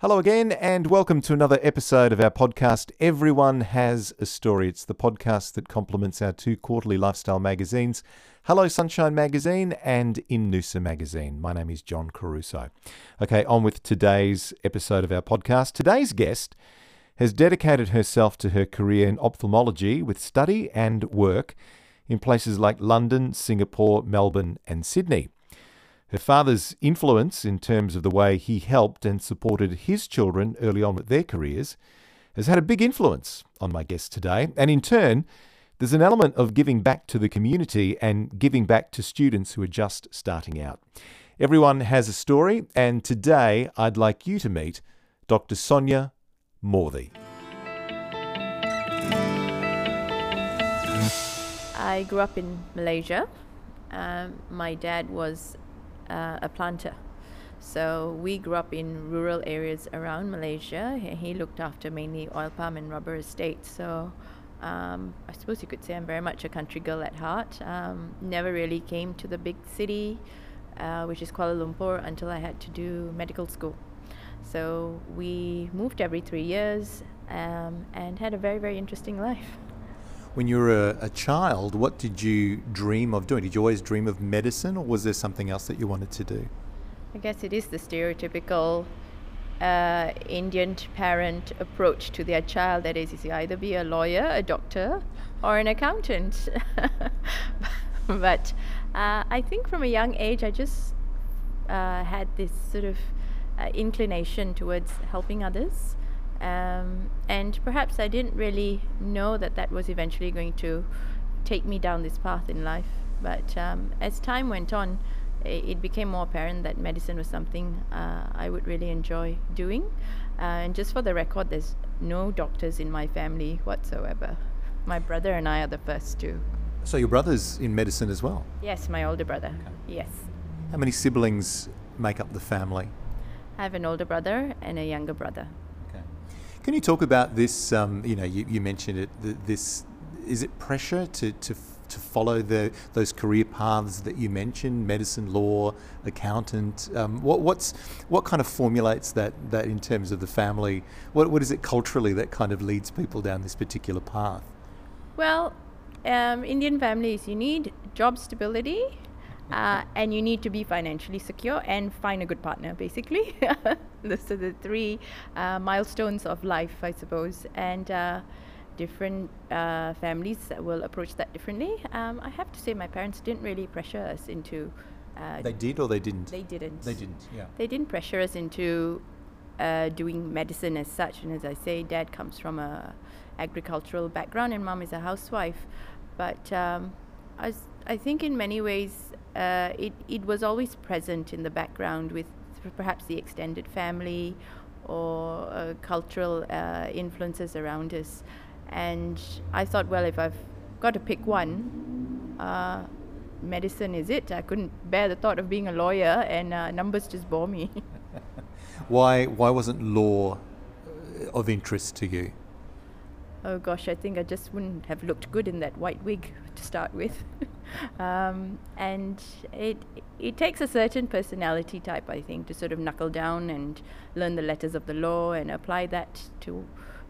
Hello again, and welcome to another episode of our podcast, Everyone Has a Story. It's the podcast that complements our two quarterly lifestyle magazines, Hello Sunshine Magazine and In Noosa Magazine. My name is John Caruso. Okay, on with today's episode of our podcast. Today's guest has dedicated herself to her career in ophthalmology with study and work in places like London, Singapore, Melbourne, and Sydney. Her father's influence in terms of the way he helped and supported his children early on with their careers has had a big influence on my guest today. And in turn, there's an element of giving back to the community and giving back to students who are just starting out. Everyone has a story, and today I'd like you to meet Dr. Sonia Moorthy. I grew up in Malaysia. Um, my dad was uh, a planter. So we grew up in rural areas around Malaysia. He, looked after mainly oil palm and rubber estates. So um, I suppose you could say I'm very much a country girl at heart. Um, never really came to the big city, uh, which is Kuala Lumpur, until I had to do medical school. So we moved every three years um, and had a very, very interesting life. When you were a, a, child, what did you dream of doing? Did you always dream of medicine, or was there something else that you wanted to do? I guess it is the stereotypical uh, Indian parent approach to their child that is, you either be a lawyer, a doctor, or an accountant. but uh, I think from a young age, I just uh, had this sort of uh, inclination towards helping others. Um, and perhaps I didn't really know that that was eventually going to take me down this path in life. But um, as time went on, it, it, became more apparent that medicine was something uh, I would really enjoy doing. Uh, and just for the record, there's no doctors in my family whatsoever. My brother and I are the first two. So your brother's in medicine as well? Yes, my older brother. Okay. Yes. How many siblings make up the family? I have an older brother and a younger brother. Can you talk about this? Um, you know, you, you mentioned it. This is it pressure to, to to follow the those career paths that you mentioned, medicine, law, accountant. Um, what what's what kind of formulates that that in terms of the family? What what is it culturally that kind of leads people down this particular path? Well, um, Indian families, you need job stability uh, and you need to be financially secure and find a good partner, basically. Those are the three uh, milestones of life, I suppose. And uh, different uh, families will approach that differently. Um, I have to say, my parents didn't really pressure us into. Uh, they did or they didn't? They didn't. They didn't, yeah. They didn't pressure us into uh, doing medicine as such. And as I say, dad comes from a agricultural background and mom is a housewife. But um, I, I think in many ways, uh, it, it was always present in the background with perhaps the extended family or uh, cultural uh, influences around us. And I thought, well, if I've got to pick one, uh, medicine is it. I couldn't bear the thought of being a lawyer, and uh, numbers just bore me. why, why wasn't law of interest to you? Oh gosh, I think I just wouldn't have looked good in that white wig to start with. um, and it it takes a certain personality type, I think, to sort of knuckle down and learn the letters of the law and apply that to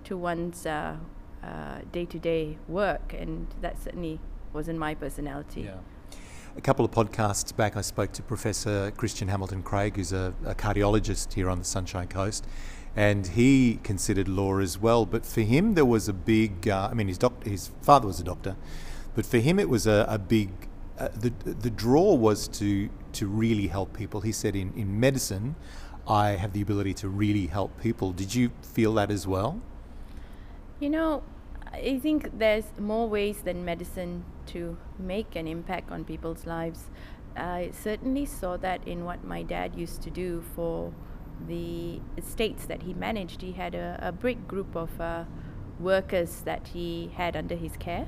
to one's day to day work. And that certainly wasn't my personality. Yeah. A couple of podcasts back, I spoke to Professor Christian Hamilton Craig, who's a, a cardiologist here on the Sunshine Coast and he considered law as well. But for him, there was a big. Uh, I mean, his doc- his father was a doctor, but for him, it was a, a big. Uh, the the draw was to to really help people. He said, in in medicine, I have the ability to really help people. Did you feel that as well? You know, I think there's more ways than medicine to make an impact on people's lives. I certainly saw that in what my dad used to do for the estates that he managed, he had a, a big group of uh, workers that he had under his care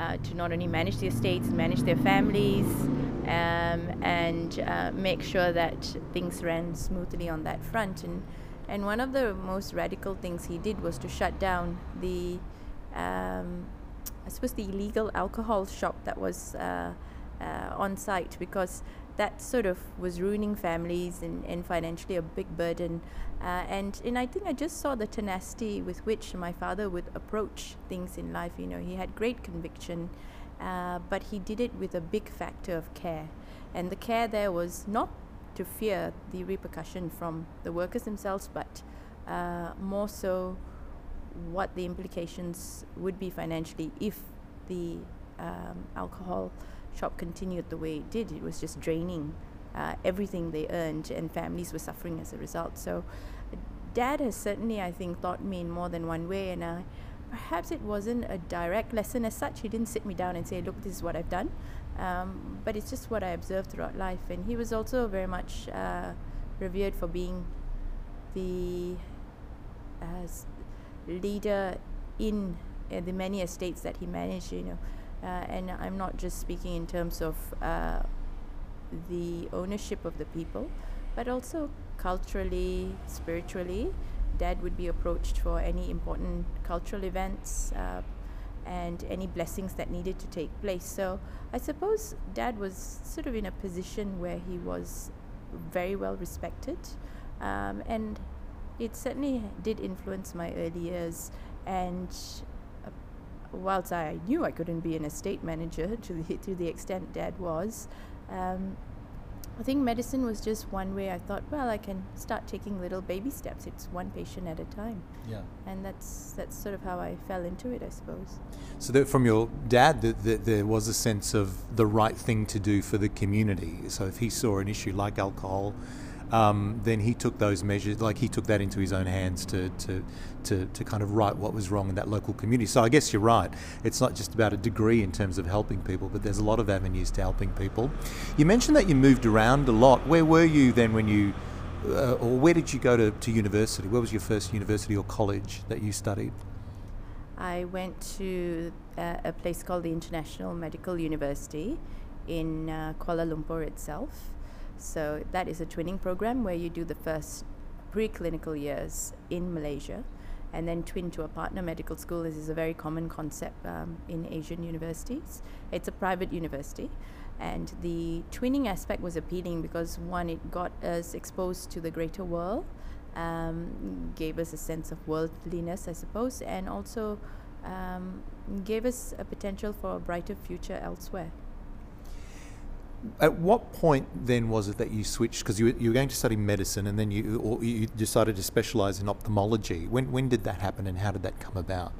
uh, to not only manage the estates, manage their families, um, and uh, make sure that things ran smoothly on that front. And and one of the most radical things he did was to shut down the, um, I suppose, the illegal alcohol shop that was uh, uh, on site because that sort of was ruining families and, and financially a big burden. Uh, and, and I think I just saw the tenacity with which my father would approach things in life. You know, he had great conviction, uh, but he did it with a big factor of care. And the care there was not to fear the repercussion from the workers themselves, but uh, more so what the implications would be financially if the um, alcohol shop continued the way it did. It was just draining uh, everything they earned, and families were suffering as a result. So, Dad has certainly, I think, taught me in more than one way, and I, perhaps it wasn't a direct lesson as such. He didn't sit me down and say, "Look, this is what I've done," um, but it's just what I observed throughout life. And he was also very much uh, revered for being the uh, leader in uh, the many estates that he managed. You know uh, and I'm not just speaking in terms of uh, the ownership of the people, but also culturally, spiritually. Dad would be approached for any important cultural events uh, and any blessings that needed to take place. So I suppose Dad was sort of in a position where he was very well respected, um, and it certainly did influence my early years. And whilst I knew I couldn't be an estate manager to the to the extent Dad was, um, I think medicine was just one way. I thought, well, I can start taking little baby steps. It's one patient at a time. Yeah. And that's that's sort of how I fell into it, I suppose. So from your dad, that, that there was a sense of the right thing to do for the community. So if he saw an issue like alcohol um, then he took those measures, like he took that into his own hands to, to, to, to kind of right what was wrong in that local community. So I guess you're right. It's not just about a degree in terms of helping people, but there's a lot of avenues to helping people. You mentioned that you moved around a lot. Where were you then when you, uh, or where did you go to, to university? Where was your first university or college that you studied? I went to uh, a place called the International Medical University in uh, Kuala Lumpur itself. So that is a twinning program where you do the first preclinical years in Malaysia and then twin to a partner medical school. This is a very common concept um, in Asian universities. It's a private university. And the twinning aspect was appealing because, one, it got us exposed to the greater world, um, gave us a sense of worldliness, I suppose, and also um, gave us a potential for a brighter future elsewhere. At what point then was it that you switched? Because you, you were going to study medicine and then you, or you decided to specialise in ophthalmology. When, when did that happen and how did that come about?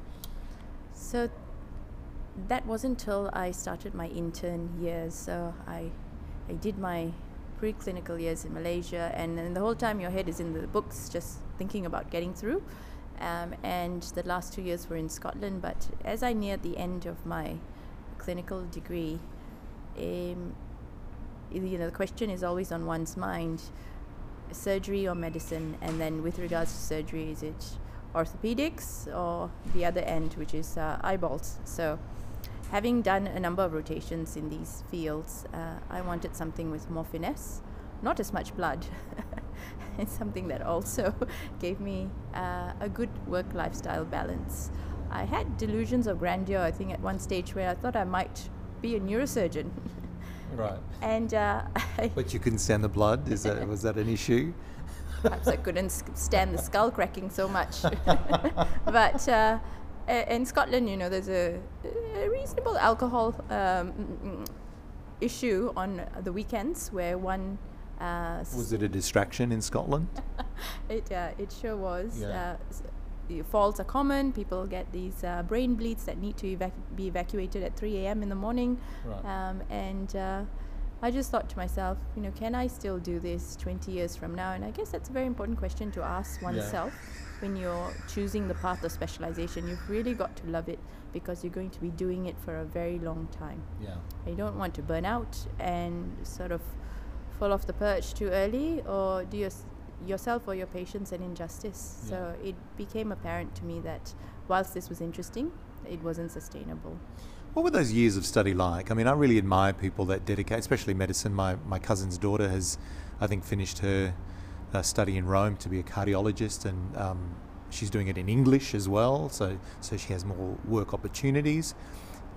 So that wasn't until I started my intern years. So I, I did my preclinical years in Malaysia, and then the whole time your head is in the books, just thinking about getting through. Um, and the last two years were in Scotland. But as I neared the end of my clinical degree, um, you know the question is always on one's mind surgery or medicine? And then with regards to surgery is it orthopedics or the other end which is uh, eyeballs? So having done a number of rotations in these fields uh, i wanted something with more finesse not as much blood. It's something that also gave me uh, a good work lifestyle balance. I had delusions of grandeur i think at one stage where i thought i might be a neurosurgeon Right. And uh, but you couldn't stand the blood. Is that was that an issue? Perhaps I couldn't stand the skull cracking so much. but uh, in Scotland, you know, there's a, a reasonable alcohol um, issue on the weekends where one. Uh, was it a distraction in Scotland? it uh, it sure was. Yeah. Uh, falls are common. People get these uh, brain bleeds that need to evac- be evacuated at 3 a.m. in the morning. Right. Um, and uh, I just thought to myself, you know, can I still do this 20 years from now? And I guess that's a very important question to ask oneself yeah. when you're choosing the path of specialization. You've really got to love it because you're going to be doing it for a very long time. Yeah. You don't want to burn out and sort of fall off the perch too early, or do you yourself or your patients an injustice. Yeah. So it became apparent to me that whilst this was interesting, it wasn't sustainable. What were those years of study like? I mean, I really admire people that dedicate, especially medicine. My, my cousin's daughter has, I think, finished her uh, study in Rome to be a cardiologist, and um, she's doing it in English as well, so, so she has more work opportunities.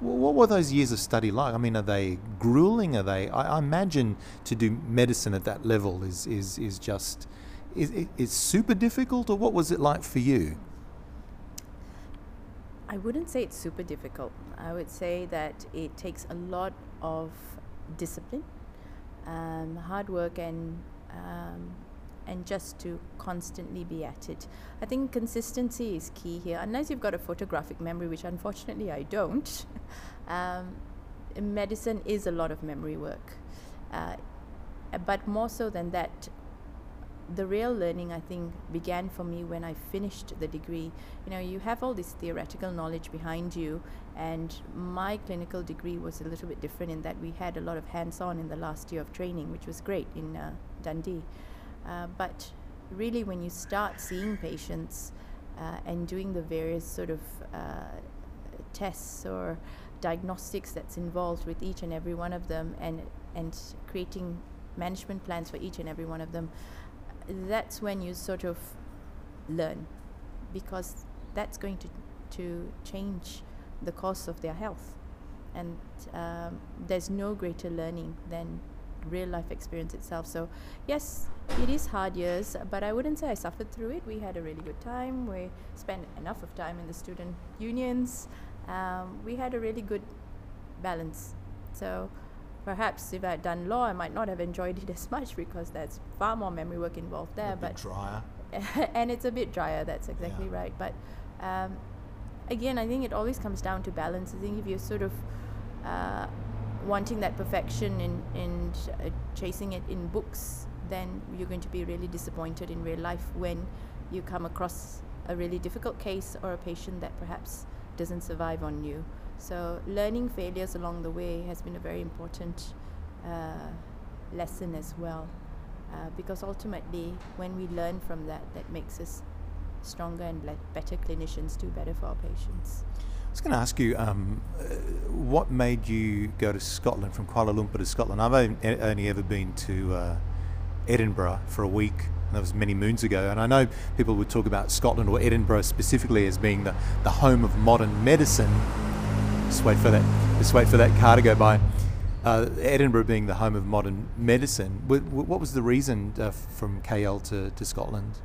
What were those years of study like? I mean, are they grueling? Are they? I, I imagine to do medicine at that level is is is just is is super difficult. Or what was it like for you? I wouldn't say it's super difficult. I would say that it takes a lot of discipline, um, hard work, and um, and just to constantly be at it. I think consistency is key here. Unless you've got a photographic memory, which unfortunately I don't, um, medicine is a lot of memory work. Uh, but more so than that, the real learning I think began for me when I finished the degree. You know, you have all this theoretical knowledge behind you, and my clinical degree was a little bit different in that we had a lot of hands on in the last year of training, which was great in uh, Dundee. Uh, but really, when you start seeing patients uh, and doing the various sort of uh, tests or diagnostics that's involved with each and every one of them, and and creating management plans for each and every one of them, that's when you sort of learn, because that's going to to change the course of their health, and um, there's no greater learning than real life experience itself. So, yes, it is hard years, but I wouldn't say I suffered through it. We had a really good time. We spent enough of time in the student unions. Um, we had a really good balance. So, perhaps if I had done law, I might not have enjoyed it as much because there's far more memory work involved there. a bit but drier. and it's a bit drier. That's exactly Yeah. right. But um, again, I think it always comes down to balance. I think if you're sort of uh, wanting that perfection and and uh, chasing it in books, then you're going to be really disappointed in real life when you come across a really difficult case or a patient that perhaps doesn't survive on you. So learning failures along the way has been a very important uh, lesson as well, uh, because ultimately, when we learn from that, that makes us stronger and better clinicians, do better for our patients. I was going to ask you, um, uh, what made you go to Scotland from Kuala Lumpur to Scotland? I've only, ever been to uh, Edinburgh for a week. and That was many moons ago, and I know people would talk about Scotland or Edinburgh specifically as being the, the home of modern medicine. Just wait for that. Just wait for that car to go by. Uh, Edinburgh being the home of modern medicine. Wh- wh- What was the reason uh, from KL to, to Scotland?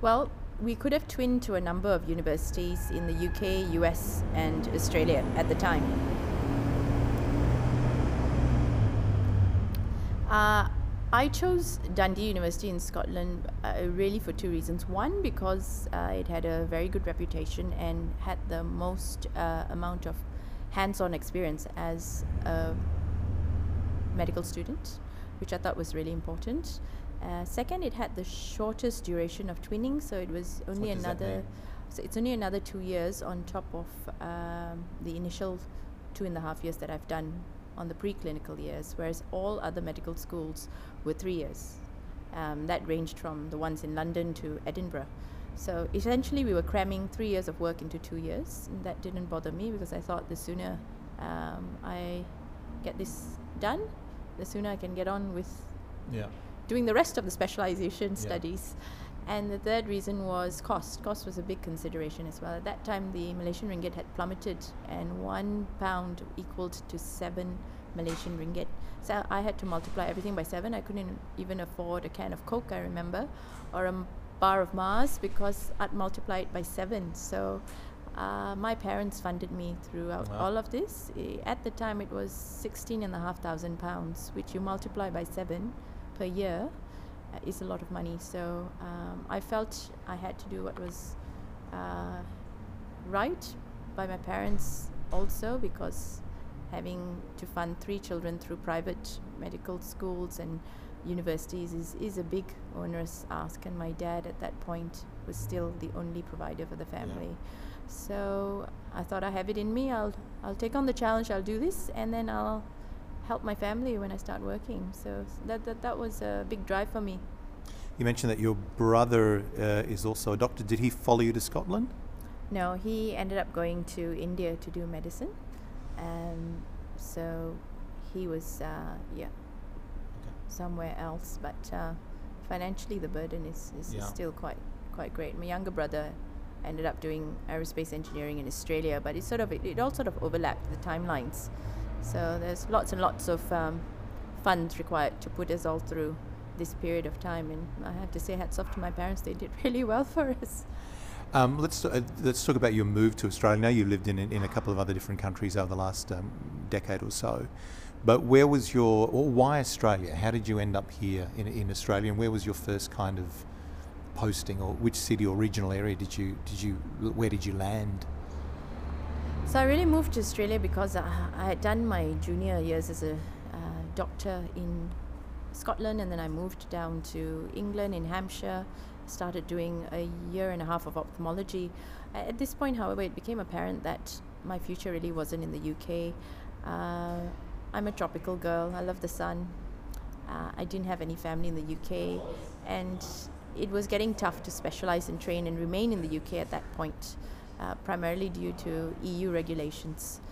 Well, we could have twinned to a number of universities in the UK, US, and Australia at the time. Uh, I chose Dundee University in Scotland uh, really for two reasons. One, because uh, it had a very good reputation and had the most uh, amount of hands on experience as a medical student, which I thought was really important. Uh, second, it had the shortest duration of twinning, so it was only that another. So it's only another two years on top of um, the initial two and a half years that I've done on the preclinical years, whereas all other medical schools were three years. Um, that ranged from the ones in London to Edinburgh. So essentially, we were cramming three years of work into two years, and that didn't bother me because I thought the sooner um, I get this done, the sooner I can get on with Yeah. doing the rest of the specialization Yeah. studies. And the third reason was cost. Cost was a big consideration as well. At that time, the Malaysian ringgit had plummeted, and one pound equaled to seven Malaysian ringgit. So I had to multiply everything by seven. I couldn't even afford a can of Coke, I remember, or a bar of Mars because I'd multiply it by seven. So uh, my parents funded me throughout Wow. all of this. At the time, it was sixteen and a half thousand pounds, which you multiply by seven per year uh, is a lot of money. So um, I felt I had to do what was uh, right by my parents also because having to fund three children through private medical schools and universities is, is a big onerous ask and my dad at that point was still the only provider for the family so i thought i have it in me i'll i'll take on the challenge i'll do this and then i'll help my family when i start working so that that, that was a big drive for me You mentioned that your brother uh, is also a doctor. Did he follow you to Scotland? No, he ended up going to India to do medicine. Um, so he was, uh, yeah, somewhere else. But uh, financially, the burden is, is, Yeah. is still quite quite great. My younger brother ended up doing aerospace engineering in Australia, but it sort of it, it all sort of overlapped the timelines. So there's lots and lots of um, funds required to put us all through this period of time, and I have to say hats off to my parents; they did really well for us. Um, let's uh, let's talk about your move to Australia. Now you've lived in in a couple of other different countries over the last um, decade or so, but where was your or why Australia? How did you end up here in in Australia, and where was your first kind of posting, or which city or regional area did you did you where did you land? So I really moved to Australia because I, I had done my junior years as a uh, doctor in Scotland, and then I moved down to England in Hampshire started doing a year and a half of ophthalmology. At this point, however, it became apparent that my future really wasn't in the UK. Uh, I'm a tropical girl. I love the sun. Uh, I didn't have any family in the UK, and it was getting tough to specialize and train and remain in the UK at that point, uh, primarily due to EU regulations.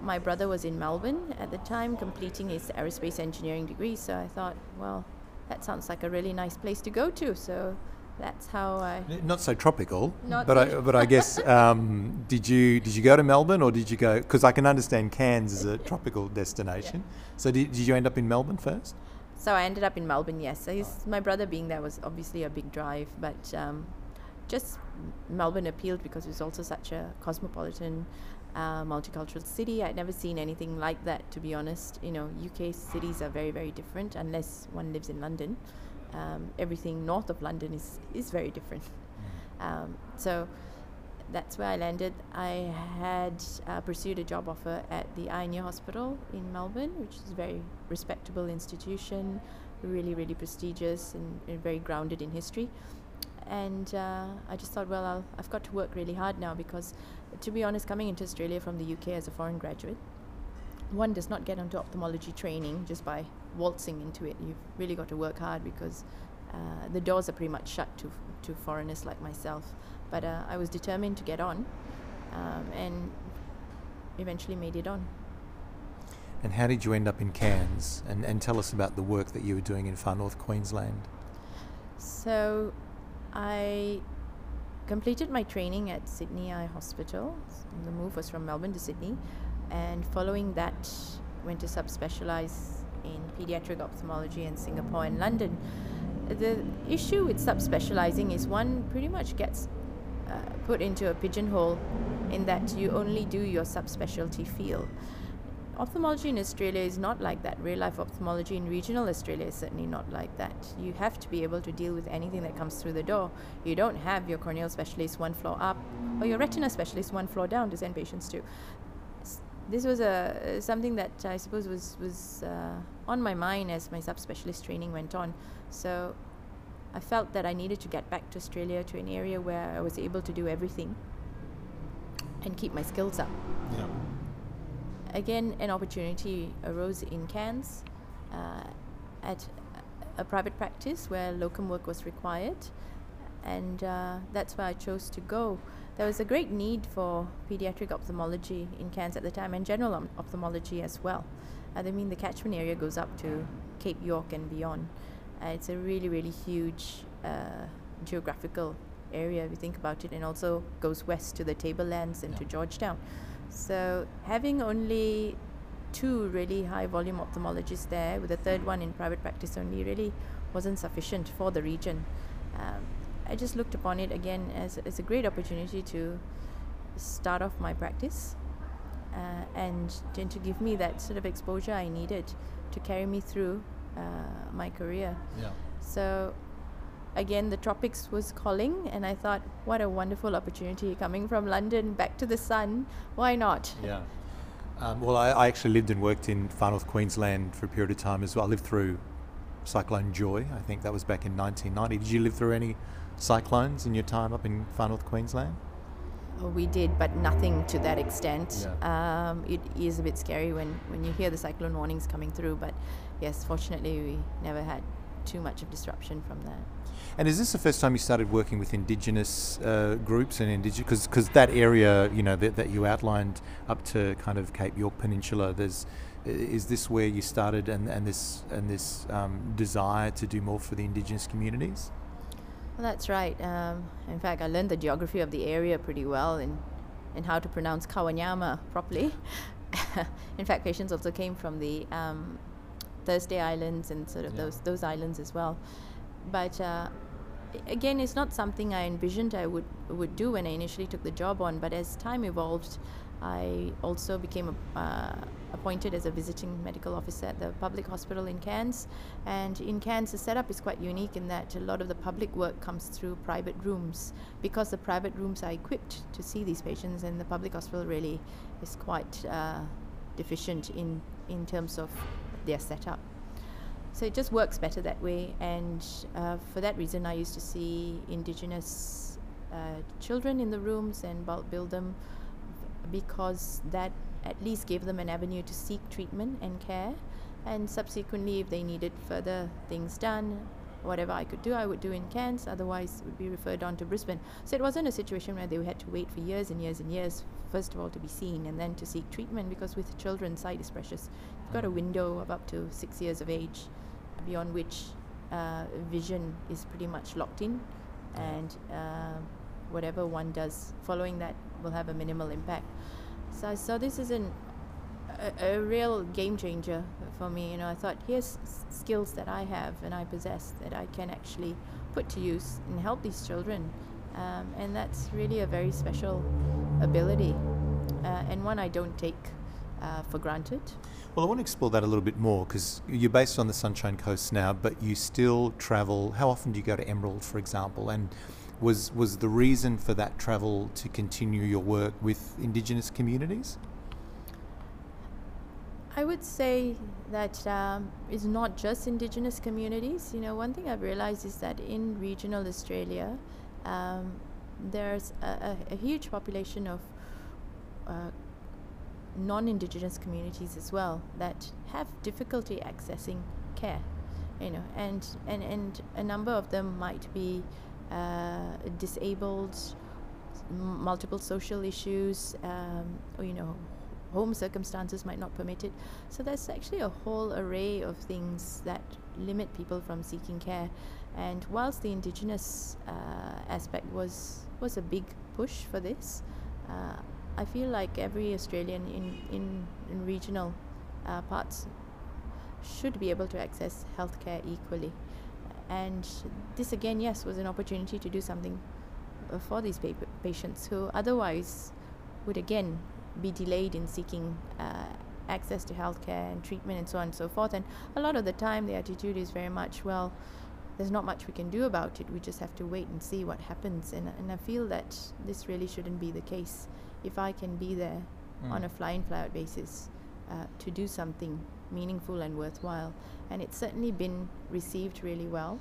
My brother was in Melbourne at the time, completing his aerospace engineering degree, so I thought, well, that sounds like a really nice place to go to. So that's how I. Not so tropical, Not but so I, but I guess um, did you did you go to Melbourne or did you go? Because I can understand Cairns is a tropical destination. Yeah. So did, did you end up in Melbourne first? So I ended up in Melbourne. Yes, so his, my brother being there was obviously a big drive, but um, just Melbourne appealed because it was also such a cosmopolitan, uh, multicultural city. I'd never seen anything like that, to be honest. You know, UK cities are very very different unless one lives in London um, everything north of London is, is very different. Um, so that's where I landed. I had uh, pursued a job offer at the Ear Hospital in Melbourne, which is a very respectable institution, really, really prestigious and, and very grounded in history. And uh, I just thought, well, I'll, I've got to work really hard now because, to be honest, coming into Australia from the UK as a foreign graduate, one does not get onto ophthalmology training just by waltzing into it. You've really got to work hard because uh, the doors are pretty much shut to to foreigners like myself. But uh, I was determined to get on, um, and eventually made it on. And how did you end up in Cairns? And, and tell us about the work that you were doing in far north Queensland. So, I completed my training at Sydney Eye Hospital. The move was from Melbourne to Sydney, and following that, went to subspecialize in pediatric ophthalmology in Singapore and London. The issue with subspecializing is one pretty much gets uh, put into a pigeonhole in that you only do your subspecialty field. Ophthalmology in Australia is not like that. Real life ophthalmology in regional Australia is certainly not like that. You have to be able to deal with anything that comes through the door. You don't have your corneal specialist one floor up or your retina specialist one floor down to send patients to this was a something that I suppose was was uh, on my mind as my subspecialist training went on. So I felt that I needed to get back to Australia to an area where I was able to do everything and keep my skills up. Yeah. Again, an opportunity arose in Cairns uh, at a private practice where locum work was required, and uh, that's where I chose to go there was a great need for pediatric ophthalmology in Cairns at the time and general ophthalmology as well. I mean, the catchment area goes up to Cape York and beyond. Uh, it's a really, really huge uh, geographical area if you think about it, and also goes west to the Tablelands and yeah. to Georgetown. So, having only two really high volume ophthalmologists there, with a third one in private practice only, really wasn't sufficient for the region. Um, I just looked upon it again as, as a great opportunity to start off my practice uh, and then to give me that sort of exposure I needed to carry me through uh, my career. Yeah. So again, the tropics was calling, and I thought, what a wonderful opportunity coming from London back to the sun. Why not? Yeah. Um, well, I, I, actually lived and worked in far north Queensland for a period of time as well. I lived through Cyclone Joy. I think that was back in 1990. Did you live through any cyclones in your time up in far north Queensland? We did, but nothing to that extent. Yeah. Um, it is a bit scary when, when you hear the cyclone warnings coming through, but yes, fortunately, we never had too much of disruption from that. And is this the first time you started working with Indigenous uh, groups and Indigenous? Because that area, you know, that, that you outlined up to kind of Cape York Peninsula, there's is this where you started and, and this and this um, desire to do more for the Indigenous communities? Well, that's right. Um, in fact, I learned the geography of the area pretty well and, and how to pronounce Kowanyama properly. in fact, patients also came from the um, Thursday Islands and sort of Yeah. those those islands as well. But uh, again, it's not something I envisioned I would would do when I initially took the job on. But as time evolved, I also became a, uh, appointed as a visiting medical officer at the public hospital in Cairns. And in Cairns, the setup is quite unique in that a lot of the public work comes through private rooms because the private rooms are equipped to see these patients, and the public hospital really is quite uh, deficient in in terms of their setup. So it just works better that way, and uh, for that reason, I used to see Indigenous uh, children in the rooms and bulk bill them because that at least gave them an avenue to seek treatment and care. And subsequently, if they needed further things done, whatever I could do, I would do in Cairns. Otherwise, would be referred on to Brisbane. So it wasn't a situation where they had to wait for years and years and years, first of all, to be seen and then to seek treatment. Because with children, sight is precious. You've got a window of up to six years of age, beyond which uh, vision is pretty much locked in, and uh, whatever one does following that will have a minimal impact. So I saw this as an, a, a real game changer for me. You know, I thought here's skills that I have and I possess that I can actually put to use and help these children, um, and that's really a very special ability, uh, and one I don't take uh, for granted. Well, I want to explore that a little bit more because you're based on the Sunshine Coast now, but you still travel. How often do you go to Emerald, for example? And was was the reason for that travel to continue your work with Indigenous communities? I would say that um, it's not just Indigenous communities. You know, one thing I've realized is that in regional Australia, um, there's a, a, a huge population of uh, non-Indigenous communities as well that have difficulty accessing care. You know, and and and a number of them might be uh, disabled, multiple social issues, um, you know, home circumstances might not permit it. So there's actually a whole array of things that limit people from seeking care. And whilst the indigenous uh, aspect was was a big push for this, uh, I feel like every Australian in in, in regional uh, parts should be able to access healthcare equally. And this again, yes, was an opportunity to do something uh, for these pa- patients who otherwise would again be delayed in seeking uh, access to healthcare and treatment and so on and so forth. And a lot of the time, the attitude is very much, well, there's not much we can do about it. We just have to wait and see what happens. And, and I feel that this really shouldn't be the case. If I can be there on a fly in, fly out basis uh, to do something meaningful and worthwhile. And it's certainly been received really well.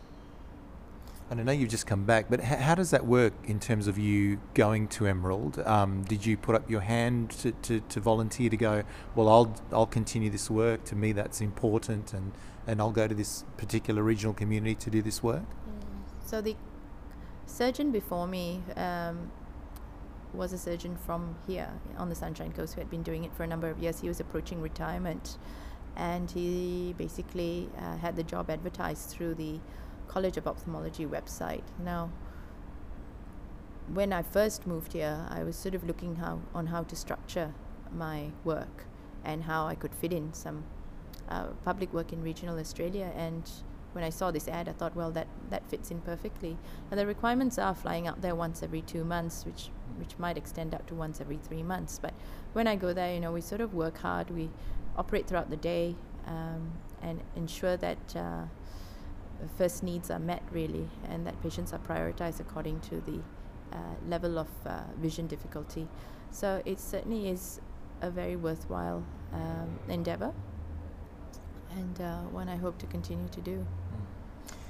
And I know you've just come back, but h- how does that work in terms of you going to Emerald? Um, did you put up your hand to, to, to volunteer to go? Well, I'll I'll continue this work. To me, that's important, and, and I'll go to this particular regional community to do this work. So the surgeon before me um, was a surgeon from here on the Sunshine Coast who had been doing it for a number of years. He was approaching retirement, and he basically uh, had the job advertised through the College of Ophthalmology website. Now, when I first moved here, I was sort of looking how on how to structure my work and how I could fit in some uh, public work in regional Australia. And when I saw this ad, I thought, well, that, that fits in perfectly. And the requirements are flying out there once every two months, which which might extend up to once every three months. But when I go there, you know, we sort of work hard. We operate throughout the day um, and ensure that uh, first needs are met really, and that patients are prioritized according to the uh, level of uh, vision difficulty. So it certainly is a very worthwhile um, endeavor and uh, one I hope to continue to do.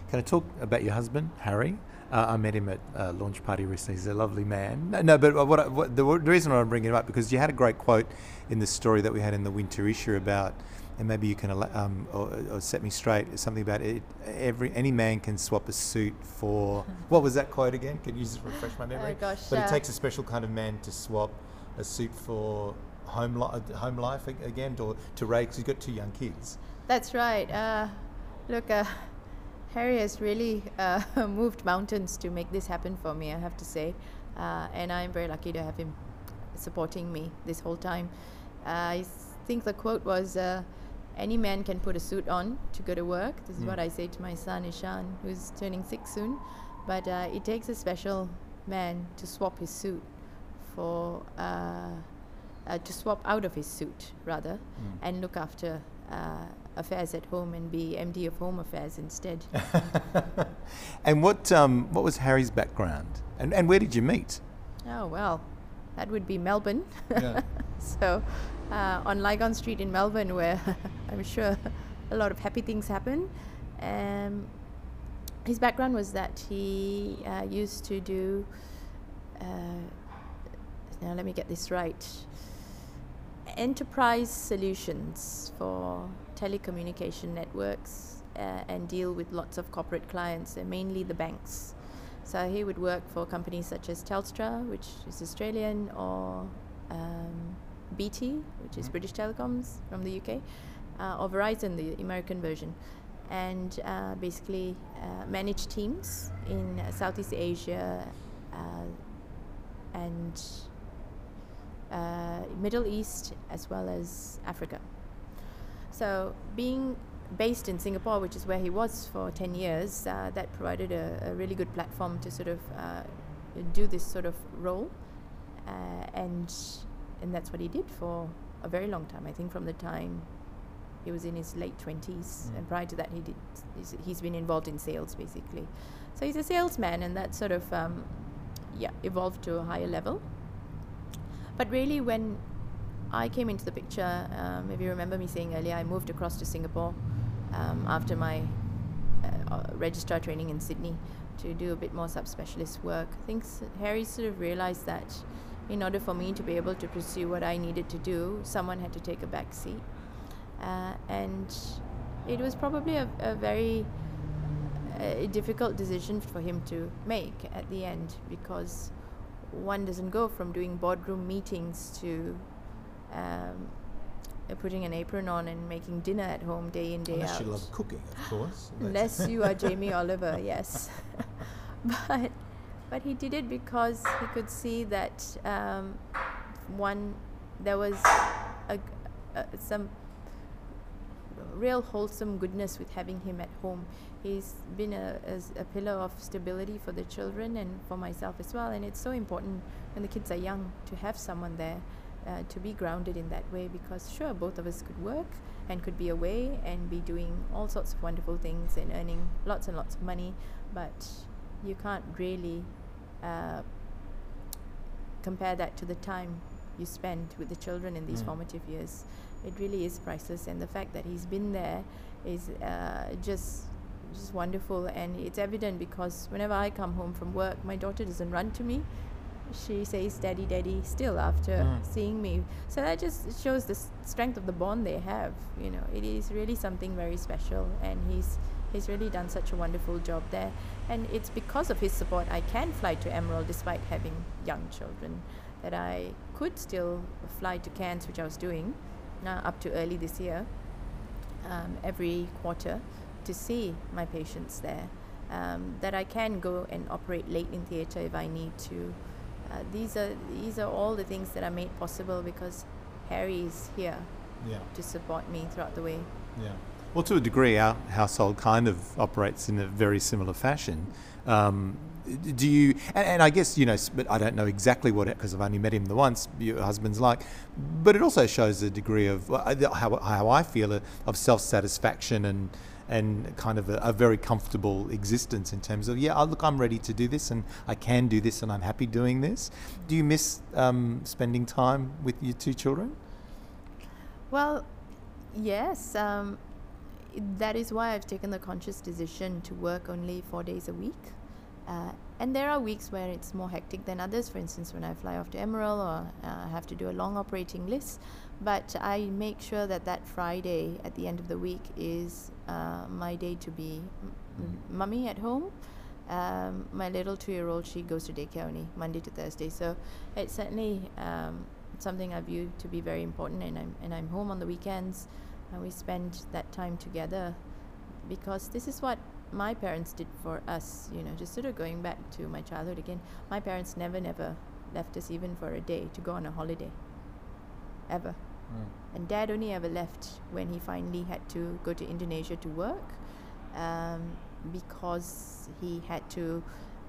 Can I talk about your husband, Harry? Uh, I met him at uh, launch party recently. He's a lovely man. No, no but what, I, what the, the reason why I'm bringing him up because you had a great quote in the story that we had in the winter issue about, and maybe you can um, or, or set me straight. Something about it. Every any man can swap a suit for. What was that quote again? Can you just refresh my memory? Oh gosh, But uh, it takes a special kind of man to swap a suit for home li- home life again, or to because he's got two young kids. That's right. Uh, look, uh, Harry has really uh, moved mountains to make this happen for me, I have to say. Uh, and I'm very lucky to have him supporting me this whole time. Uh, I think the quote was uh, Any man can put a suit on to go to work. This is Mm. what I say to my son, Ishan, who's turning six soon. But uh, it takes a special man to swap his suit for. Uh, uh, to swap out of his suit, rather, Mm. and look after uh, affairs at home and be MD of Home Affairs instead. and what um, what was Harry's background? And and where did you meet? Oh, well, that would be Melbourne. Yeah. so, uh, on Lygon Street in Melbourne, where I'm sure a lot of happy things happen. Um, his background was that he uh, used to do, uh, now let me get this right, enterprise solutions for telecommunication networks uh, and deal with lots of corporate clients, mainly the banks. So he would work for companies such as Telstra, which is Australian, or um, BT, which is Mhm. British Telecoms from the UK, uh, or Verizon, the American version, and uh, basically uh, manage teams in uh, Southeast Asia uh, and uh, Middle East as well as Africa. So being based in Singapore, which is where he was for 10 years, uh, that provided a, a really good platform to sort of uh, do this sort of role. Uh, and, and that's what he did for a very long time. I think from the time he was in his late 20s, Mm. and prior to that, he did, he's, he's been involved in sales basically. So he's a salesman, and that sort of um, yeah, evolved to a higher level. But really, when I came into the picture, um, if you remember me saying earlier, I moved across to Singapore um, after my uh, uh, registrar training in Sydney to do a bit more subspecialist work. I think Harry sort of realized that in order for me to be able to pursue what I needed to do, someone had to take a back seat. Uh, and it was probably a, a very uh, difficult decision for him to make at the end because one doesn't go from doing boardroom meetings to um, uh, putting an apron on and making dinner at home day in day Unless out. you love cooking, of course. Unless you are Jamie Oliver, yes. but but he did it because he could see that um, one there was a, a, some real wholesome goodness with having him at home. He's been a, as a pillar of stability for the children and for myself as well. And it's so important when the kids are young to have someone there uh, to be grounded in that way because, sure, both of us could work and could be away and be doing all sorts of wonderful things and earning lots and lots of money, but you can't really uh, compare that to the time you spend with the children in these Mm. formative years. It really is priceless, and the fact that he's been there is uh, just just wonderful. And it's evident because whenever I come home from work, my daughter doesn't run to me. She says "Daddy, Daddy" still after Mm. seeing me. So that just shows the strength of the bond they have. You know, it is really something very special, and he's he's really done such a wonderful job there. And it's because of his support I can fly to Emerald despite having young children. That I could still fly to Cairns, which I was doing uh, up to early this year, um, every quarter to see my patients there. Um, that I can go and operate late in theatre if I need to. Uh, these are these are all the things that are made possible because Harry is here Yeah, to support me throughout the way. yeah. Well, to a degree, our household kind of operates in a very similar fashion. Um, do you? And, and I guess you know, but I don't know exactly what because I've only met him the once. Your husband's like, but it also shows a degree of uh, how, how I feel uh, of self satisfaction and and kind of a, a very comfortable existence in terms of yeah, oh, look, I'm ready to do this and I can do this and I'm happy doing this. Do you miss um, spending time with your two children? Well, yes. Um, that is why I've taken the conscious decision to work only four days a week. Uh, and there are weeks where it's more hectic than others. For instance, when I fly off to Emerald or uh, have to do a long operating list. But I make sure that that Friday at the end of the week is uh, my day to be m- m- mummy at home. Um, my little two-year-old, she goes to daycare only Monday to Thursday. So it's certainly um, something I view to be very important. And I'm and I'm home on the weekends, and we spend that time together, because this is what my parents did for us, you know, just sort of going back to my childhood again, my parents never, never left us even for a day to go on a holiday. Ever. And dad only ever left when he finally had to go to Indonesia to work um, because he had to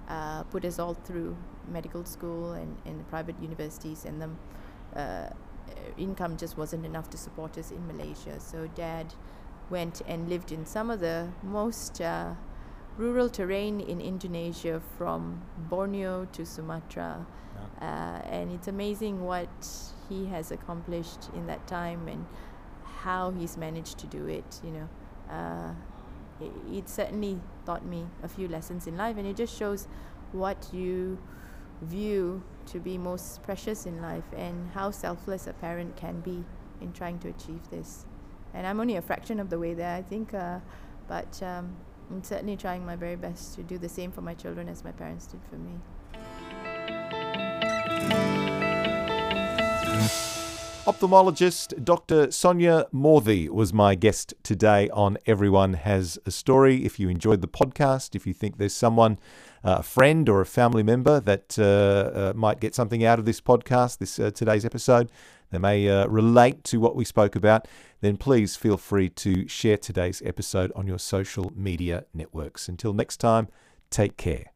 uh, put us all through medical school and, and the private universities, and the uh, income just wasn't enough to support us in Malaysia. So dad went and lived in some of the most uh, rural terrain in Indonesia from Borneo to Sumatra. Uh, and it's amazing what he has accomplished in that time and how he's managed to do it, you know. Uh, it, it certainly taught me a few lessons in life, and it just shows what you view to be most precious in life and how selfless a parent can be in trying to achieve this. And I'm only a fraction of the way there, I think, uh, but um, I'm certainly trying my very best to do the same for my children as my parents did for me. Ophthalmologist Dr. Sonia Moorthy was my guest today on Everyone Has a Story. If you enjoyed the podcast, if you think there's someone, uh, a friend or a family member that uh, uh, might get something out of this podcast, this uh, today's episode, they may uh, relate to what we spoke about, then please feel free to share today's episode on your social media networks. Until next time, take care.